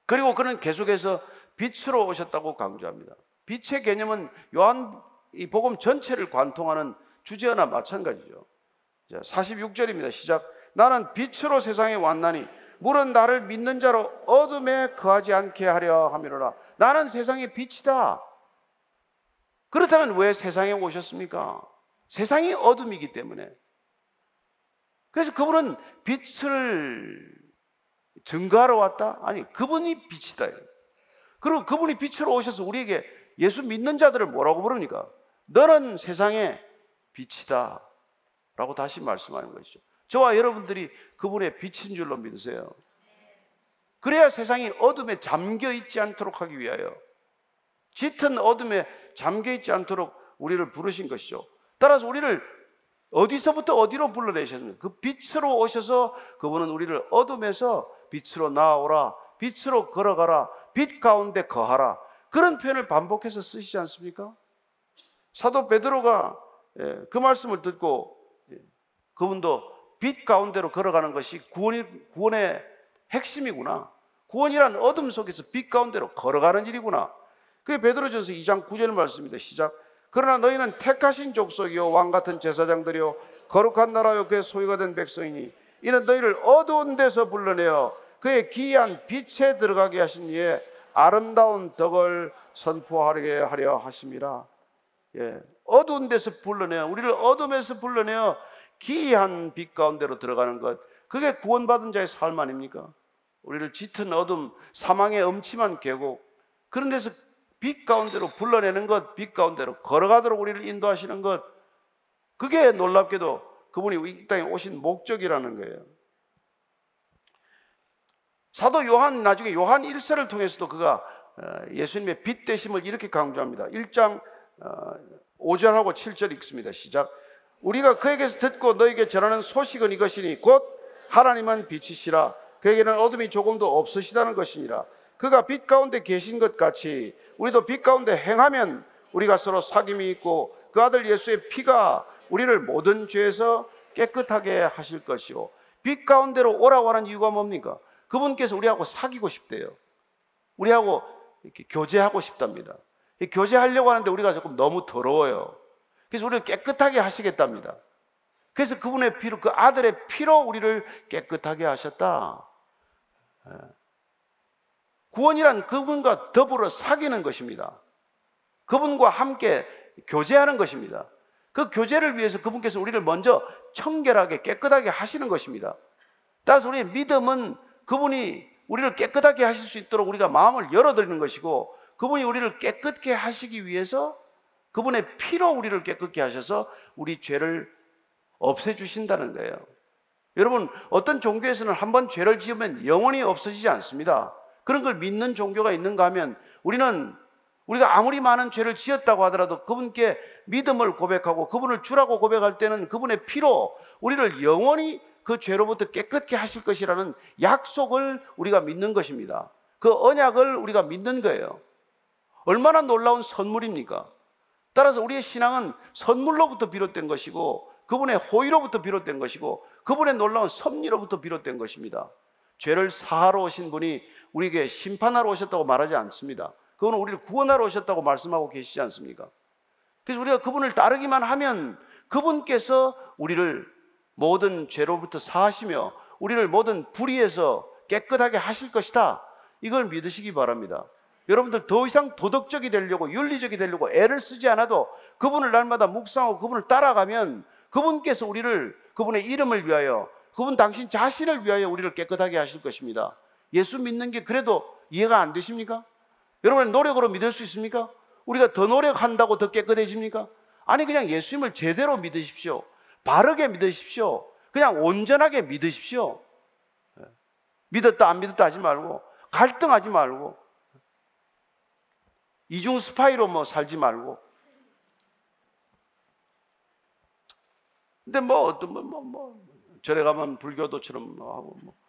그리고 그는 계속해서 빛으로 오셨다고 강조합니다. 빛의 개념은 요한 이 복음 전체를 관통하는 주제어나 마찬가지죠. 46절입니다. 시작. 나는 빛으로 세상에 왔나니 물은 나를 믿는 자로 어둠에 거하지 않게 하려 함이로라. 나는 세상의 빛이다. 그렇다면 왜 세상에 오셨습니까? 세상이 어둠이기 때문에. 그래서 그분은 빛을 증거하러 왔다? 아니, 그분이 빛이다. 그리고 그분이 빛으로 오셔서 우리에게 예수 믿는 자들을 뭐라고 부릅니까? 너는 세상의 빛이다. 라고 다시 말씀하는 것이죠. 저와 여러분들이 그분의 빛인 줄로 믿으세요. 그래야 세상이 어둠에 잠겨 있지 않도록 하기 위하여 짙은 어둠에 잠겨 있지 않도록 우리를 부르신 것이죠. 따라서 우리를 어디서부터 어디로 불러내셨습니까? 그 빛으로 오셔서 그분은 우리를 어둠에서 빛으로 나오라, 빛으로 걸어가라, 빛 가운데 거하라. 그런 표현을 반복해서 쓰시지 않습니까? 사도 베드로가 예, 그 말씀을 듣고 예, 그분도 빛 가운데로 걸어가는 것이 구원이, 구원의 핵심이구나. 구원이란 어둠 속에서 빛 가운데로 걸어가는 일이구나. 그게 베드로전서 2장 9절 말씀입니다. 시작. 그러나 너희는 택하신 족속이요 왕 같은 제사장들이요 거룩한 나라요 그의 소유가 된 백성이니 이는 너희를 어두운 데서 불러내어 그의 기이한 빛에 들어가게 하신 이에 아름다운 덕을 선포하게 하려 하심이라. 예. 어두운 데서 불러내어 우리를 어둠에서 불러내어 기이한 빛 가운데로 들어가는 것 그게 구원받은 자의 삶 아닙니까? 우리를 짙은 어둠 사망의 음침한 계곡 그런 데서 빛 가운데로 불러내는 것, 빛 가운데로 걸어가도록 우리를 인도하시는 것 그게 놀랍게도 그분이 이 땅에 오신 목적이라는 거예요. 사도 요한 나중에 요한 1세를 통해서도 그가 어, 예수님의 빛 되심을 이렇게 강조합니다. 1장 5절하고 어, 7절 읽습니다. 시작. 우리가 그에게서 듣고 너에게 전하는 소식은 이것이니 곧 하나님은 빛이시라. 그에게는 어둠이 조금도 없으시다는 것이니라. 그가 빛 가운데 계신 것 같이 우리도 빛 가운데 행하면 우리가 서로 사귐이 있고 그 아들 예수의 피가 우리를 모든 죄에서 깨끗하게 하실 것이요. 빛 가운데로 오라고 하는 이유가 뭡니까? 그분께서 우리하고 사귀고 싶대요. 우리하고 이렇게 교제하고 싶답니다. 교제하려고 하는데 우리가 조금 너무 더러워요 그래서 우리를 깨끗하게 하시겠답니다. 그래서 그분의 피로, 그 아들의 피로 우리를 깨끗하게 하셨다. 예. 구원이란 그분과 더불어 사귀는 것입니다. 그분과 함께 교제하는 것입니다. 그 교제를 위해서 그분께서 우리를 먼저 청결하게 깨끗하게 하시는 것입니다. 따라서 우리의 믿음은 그분이 우리를 깨끗하게 하실 수 있도록 우리가 마음을 열어드리는 것이고 그분이 우리를 깨끗게 하시기 위해서 그분의 피로 우리를 깨끗게 하셔서 우리 죄를 없애주신다는 거예요. 여러분, 어떤 종교에서는 한 번 죄를 지으면 영원히 없어지지 않습니다. 그런 걸 믿는 종교가 있는가 하면 우리는 우리가 아무리 많은 죄를 지었다고 하더라도 그분께 믿음을 고백하고 그분을 주라고 고백할 때는 그분의 피로 우리를 영원히 그 죄로부터 깨끗게 하실 것이라는 약속을 우리가 믿는 것입니다. 그 언약을 우리가 믿는 거예요. 얼마나 놀라운 선물입니까? 따라서 우리의 신앙은 선물로부터 비롯된 것이고 그분의 호의로부터 비롯된 것이고 그분의 놀라운 섭리로부터 비롯된 것입니다. 죄를 사하러 오신 분이 우리에게 심판하러 오셨다고 말하지 않습니다. 그분은 우리를 구원하러 오셨다고 말씀하고 계시지 않습니까? 그래서 우리가 그분을 따르기만 하면 그분께서 우리를 모든 죄로부터 사하시며 우리를 모든 불의에서 깨끗하게 하실 것이다. 이걸 믿으시기 바랍니다. 여러분들 더 이상 도덕적이 되려고 윤리적이 되려고 애를 쓰지 않아도 그분을 날마다 묵상하고 그분을 따라가면 그분께서 우리를 그분의 이름을 위하여 그분 당신 자신을 위하여 우리를 깨끗하게 하실 것입니다. 예수 믿는 게 그래도 이해가 안 되십니까? 여러분 노력으로 믿을 수 있습니까? 우리가 더 노력한다고 더 깨끗해집니까? 아니 그냥 예수님을 제대로 믿으십시오. 바르게 믿으십시오. 그냥 온전하게 믿으십시오. 예. 믿었다 안 믿었다 하지 말고 갈등하지 말고 이중 스파이로 뭐 살지 말고 근데 뭐 어떤 뭐, 뭐, 뭐 절에 가면 불교도처럼 뭐 하고 뭐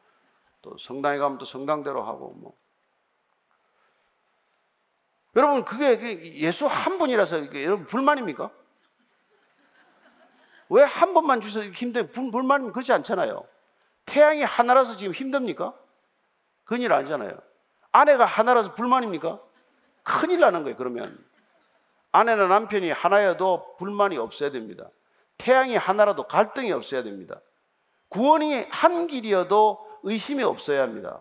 또 성당에 가면 또 성당대로 하고 뭐 여러분 그게 예수 한 분이라서 여러분 불만입니까? 왜 한 번만 주셔서 힘든 불만 그렇지 않잖아요. 태양이 하나라서 지금 힘듭니까? 그런 일 아니잖아요. 아내가 하나라서 불만입니까? 큰일 나는 거예요. 그러면 아내나 남편이 하나여도 불만이 없어야 됩니다. 태양이 하나라도 갈등이 없어야 됩니다. 구원이 한 길이어도 의심이 없어야 합니다.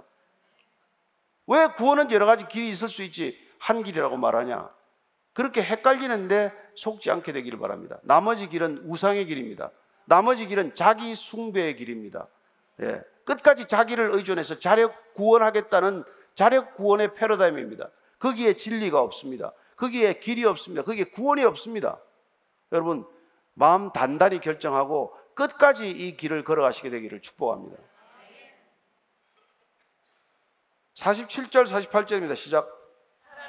왜 구원은 여러 가지 길이 있을 수 있지 한 길이라고 말하냐? 그렇게 헷갈리는데 속지 않게 되기를 바랍니다. 나머지 길은 우상의 길입니다. 나머지 길은 자기 숭배의 길입니다. 예. 끝까지 자기를 의존해서 자력 구원하겠다는 자력 구원의 패러다임입니다. 거기에 진리가 없습니다. 거기에 길이 없습니다. 거기에 구원이 없습니다. 여러분, 마음 단단히 결정하고 끝까지 이 길을 걸어가시게 되기를 축복합니다. 47절, 48절입니다. 시작.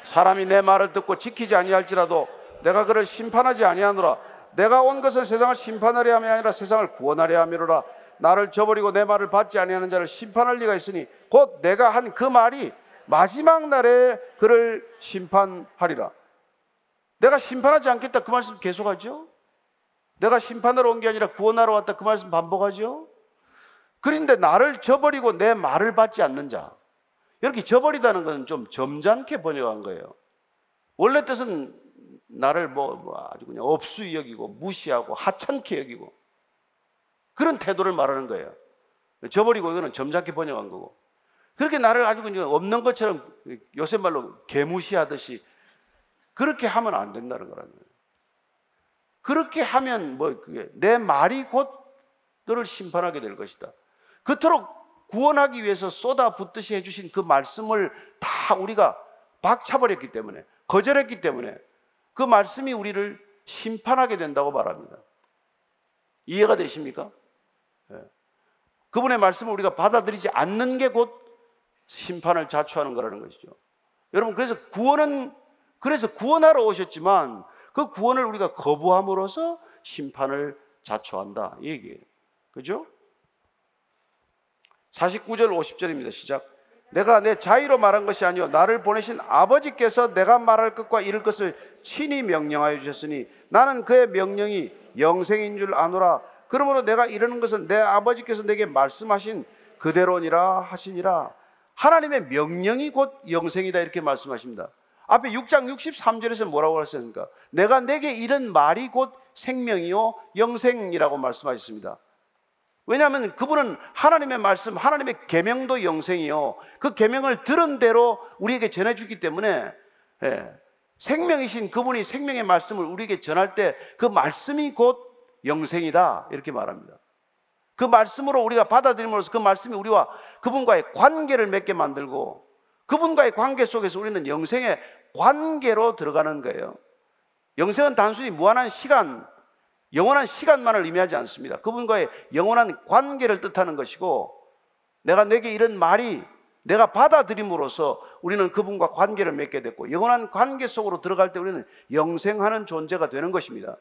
사람이 내 말을 듣고 지키지 아니할지라도 내가 그를 심판하지 아니하노라. 내가 온 것은 세상을 심판하려 함이 아니라 세상을 구원하려 함이로라. 나를 저버리고 내 말을 받지 아니하는 자를 심판할 리가 있으니 곧 내가 한 그 말이 마지막 날에 그를 심판하리라. 내가 심판하지 않겠다 그 말씀 계속하죠? 내가 심판하러 온 게 아니라 구원하러 왔다 그 말씀 반복하죠? 그런데 나를 저버리고 내 말을 받지 않는 자. 이렇게 저버리다는 것은 좀 점잖게 번역한 거예요. 원래 뜻은 나를 뭐, 뭐 아주 그냥 없수 여기고 무시하고 하찮게 여기고 그런 태도를 말하는 거예요. 저버리고 이거는 점잖게 번역한 거고. 그렇게 나를 아주 그냥 없는 것처럼 요새 말로 개무시하듯이 그렇게 하면 안 된다는 거라는 거예요. 그렇게 하면 뭐 내 말이 곧 너를 심판하게 될 것이다. 그토록 구원하기 위해서 쏟아붓듯이 해주신 그 말씀을 다 우리가 박차버렸기 때문에 거절했기 때문에 그 말씀이 우리를 심판하게 된다고 말합니다. 이해가 되십니까? 네. 그분의 말씀을 우리가 받아들이지 않는 게 곧 심판을 자초하는 거라는 것이죠. 여러분 그래서 구원은 그래서 구원하러 오셨지만 그 구원을 우리가 거부함으로써 심판을 자초한다 이 얘기예요. 그죠? 49절 50절입니다. 시작. 내가 내 자의로 말한 것이 아니요 나를 보내신 아버지께서 내가 말할 것과 이를 것을 친히 명령하여 주셨으니 나는 그의 명령이 영생인 줄 아노라. 그러므로 내가 이르는 것은 내 아버지께서 내게 말씀하신 그대로니라 하시니라. 하나님의 명령이 곧 영생이다 이렇게 말씀하십니다. 앞에 6장 63절에서 뭐라고 하셨습니까? 내가 내게 이른 말이 곧 생명이요 영생이라고 말씀하셨습니다. 왜냐하면 그분은 하나님의 말씀, 하나님의 계명도 영생이요. 그 계명을 들은 대로 우리에게 전해주기 때문에 예, 생명이신 그분이 생명의 말씀을 우리에게 전할 때 그 말씀이 곧 영생이다 이렇게 말합니다. 그 말씀으로 우리가 받아들임으로써 그 말씀이 우리와 그분과의 관계를 맺게 만들고 그분과의 관계 속에서 우리는 영생의 관계로 들어가는 거예요. 영생은 단순히 무한한 시간, 영원한 시간만을 의미하지 않습니다. 그분과의 영원한 관계를 뜻하는 것이고 내가 내게 이런 말이 내가 받아들임으로써 우리는 그분과 관계를 맺게 됐고 영원한 관계 속으로 들어갈 때 우리는 영생하는 존재가 되는 것입니다.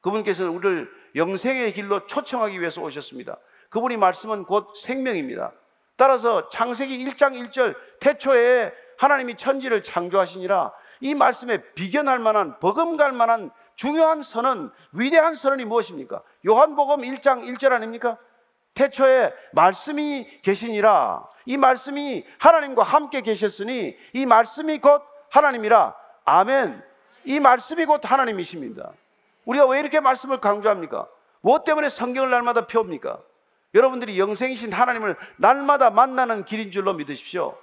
그분께서는 우리를 영생의 길로 초청하기 위해서 오셨습니다. 그분이 말씀은 곧 생명입니다. 따라서 창세기 1장 1절 태초에 하나님이 천지를 창조하시니라 이 말씀에 비견할 만한 버금갈 만한 중요한 선언, 위대한 선언이 무엇입니까? 요한복음 1장 1절 아닙니까? 태초에 말씀이 계시니라. 이 말씀이 하나님과 함께 계셨으니 이 말씀이 곧 하나님이라. 아멘. 이 말씀이 곧 하나님이십니다. 우리가 왜 이렇게 말씀을 강조합니까? 무엇 때문에 성경을 날마다 펴옵니까? 여러분들이 영생이신 하나님을 날마다 만나는 길인 줄로 믿으십시오.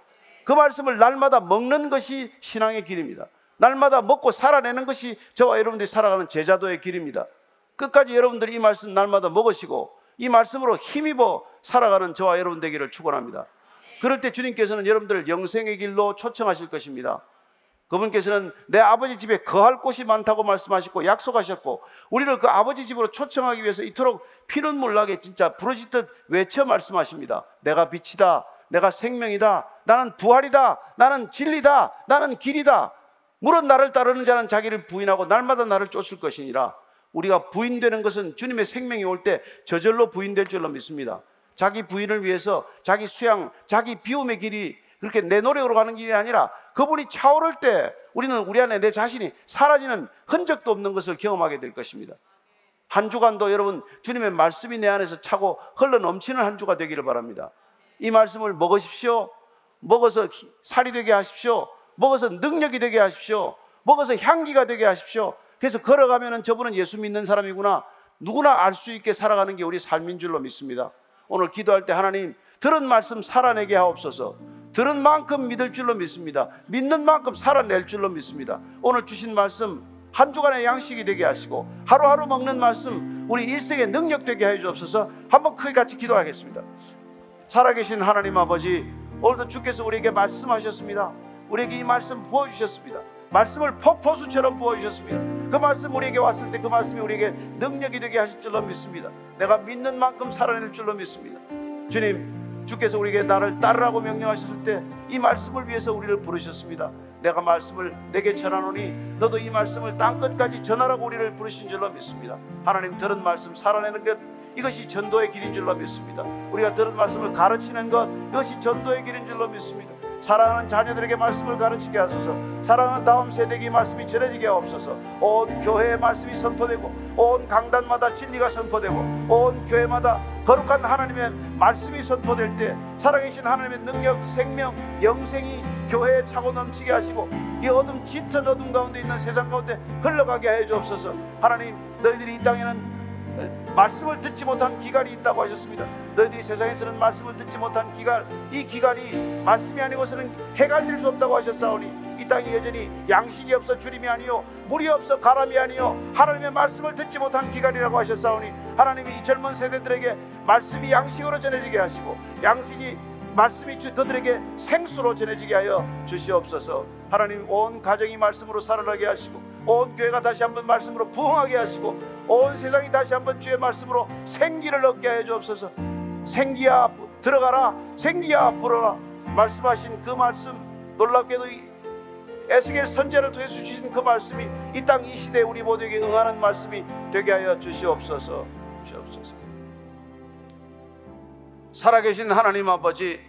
그 말씀을 날마다 먹는 것이 신앙의 길입니다. 날마다 먹고 살아내는 것이 저와 여러분들이 살아가는 제자도의 길입니다. 끝까지 여러분들이 이 말씀 날마다 먹으시고 이 말씀으로 힘입어 살아가는 저와 여러분 되기를 축원합니다. 그럴 때 주님께서는 여러분들을 영생의 길로 초청하실 것입니다. 그분께서는 내 아버지 집에 거할 곳이 많다고 말씀하셨고 약속하셨고 우리를 그 아버지 집으로 초청하기 위해서 이토록 피눈물 나게 진짜 부러지듯 외쳐 말씀하십니다. 내가 빛이다. 내가 생명이다. 나는 부활이다. 나는 진리다. 나는 길이다. 물은 나를 따르는 자는 자기를 부인하고 날마다 나를 쫓을 것이니라. 우리가 부인되는 것은 주님의 생명이 올 때 저절로 부인될 줄로 믿습니다. 자기 부인을 위해서 자기 수양, 자기 비움의 길이 그렇게 내 노력으로 가는 길이 아니라 그분이 차오를 때 우리는 우리 안에 내 자신이 사라지는 흔적도 없는 것을 경험하게 될 것입니다. 한 주간도 여러분 주님의 말씀이 내 안에서 차고 흘러 넘치는 한 주가 되기를 바랍니다. 이 말씀을 먹으십시오. 먹어서 살이 되게 하십시오. 먹어서 능력이 되게 하십시오. 먹어서 향기가 되게 하십시오. 그래서 걸어가면은 저분은 예수 믿는 사람이구나. 누구나 알 수 있게 살아가는 게 우리 삶인 줄로 믿습니다. 오늘 기도할 때 하나님 들은 말씀 살아내게 하옵소서. 들은 만큼 믿을 줄로 믿습니다. 믿는 만큼 살아낼 줄로 믿습니다. 오늘 주신 말씀 한 주간의 양식이 되게 하시고 하루하루 먹는 말씀 우리 일생의 능력 되게 해 주옵소서. 한번 크게 같이 기도하겠습니다. 살아계신 하나님 아버지 오늘도 주께서 우리에게 말씀하셨습니다. 우리에게 이 말씀 부어 주셨습니다. 말씀을 폭포수처럼 부어 주셨습니다. 그 말씀 우리에게 왔을 때 그 말씀이 우리에게 능력이 되게 하실 줄로 믿습니다. 내가 믿는 만큼 살아낼 줄로 믿습니다. 주님, 주께서 우리에게 나를 따르라고 명령하셨을 때 이 말씀을 위해서 우리를 부르셨습니다. 내가 말씀을 내게 전하노니 너도 이 말씀을 땅 끝까지 전하라고 우리를 부르신 줄로 믿습니다. 하나님 들은 말씀 살아내는 것 이것이 전도의 길인 줄로 믿습니다. 우리가 들은 말씀을 가르치는 것 이것이 전도의 길인 줄로 믿습니다. 사랑하는 자녀들에게 말씀을 가르치게 하소서. 사랑하는 다음 세대에게 말씀이 전해지게 하옵소서. 온 교회의 말씀이 선포되고 온 강단마다 진리가 선포되고 온 교회마다 거룩한 하나님의 말씀이 선포될 때 살아계신 하나님의 능력, 생명, 영생이 교회에 차고 넘치게 하시고 이 어둠 짙은 어둠 가운데 있는 세상 가운데 흘러가게 해 주옵소서. 하나님 너희들이 이 땅에는 말씀을 듣지 못한 기갈이 있다고 하셨습니다. 너희들이 세상에서는 말씀을 듣지 못한 기갈, 이 기갈이 말씀이 아니고서는 해가 될 수 없다고 하셨사오니 이 땅이 여전히 양식이 없어 주림이 아니요 물이 없어 가람이 아니요 하나님의 말씀을 듣지 못한 기갈이라고 하셨사오니 하나님이 이 젊은 세대들에게 말씀이 양식으로 전해지게 하시고 양식이 말씀이 주 그들에게 생수로 전해지게 하여 주시옵소서. 하나님 온 가정이 말씀으로 살아나게 하시고 온 교회가 다시 한번 말씀으로 부흥하게 하시고 온 세상이 다시 한번 주의 말씀으로 생기를 얻게 해 주옵소서. 생기야 들어가라 생기야 불어라 말씀하신 그 말씀 놀랍게도 에스겔 선제를 통해 주신 그 말씀이 이 땅 이 시대에 우리 모두에게 응하는 말씀이 되게 하여 주시옵소서 주옵소서 살아계신 하나님 아버지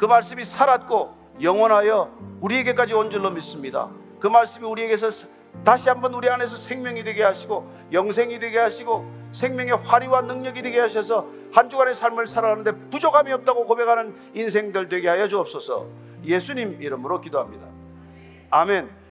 그 말씀이 살았고 영원하여 우리에게까지 온 줄로 믿습니다 그 말씀이 우리에게서 다시 한번 우리 안에서 생명이 되게 하시고 영생이 되게 하시고 생명의 활이와 능력이 되게 하셔서 한 주간의 삶을 살아가는데 부족함이 없다고 고백하는 인생들 되게 하여 주옵소서. 예수님 이름으로 기도합니다. 아멘.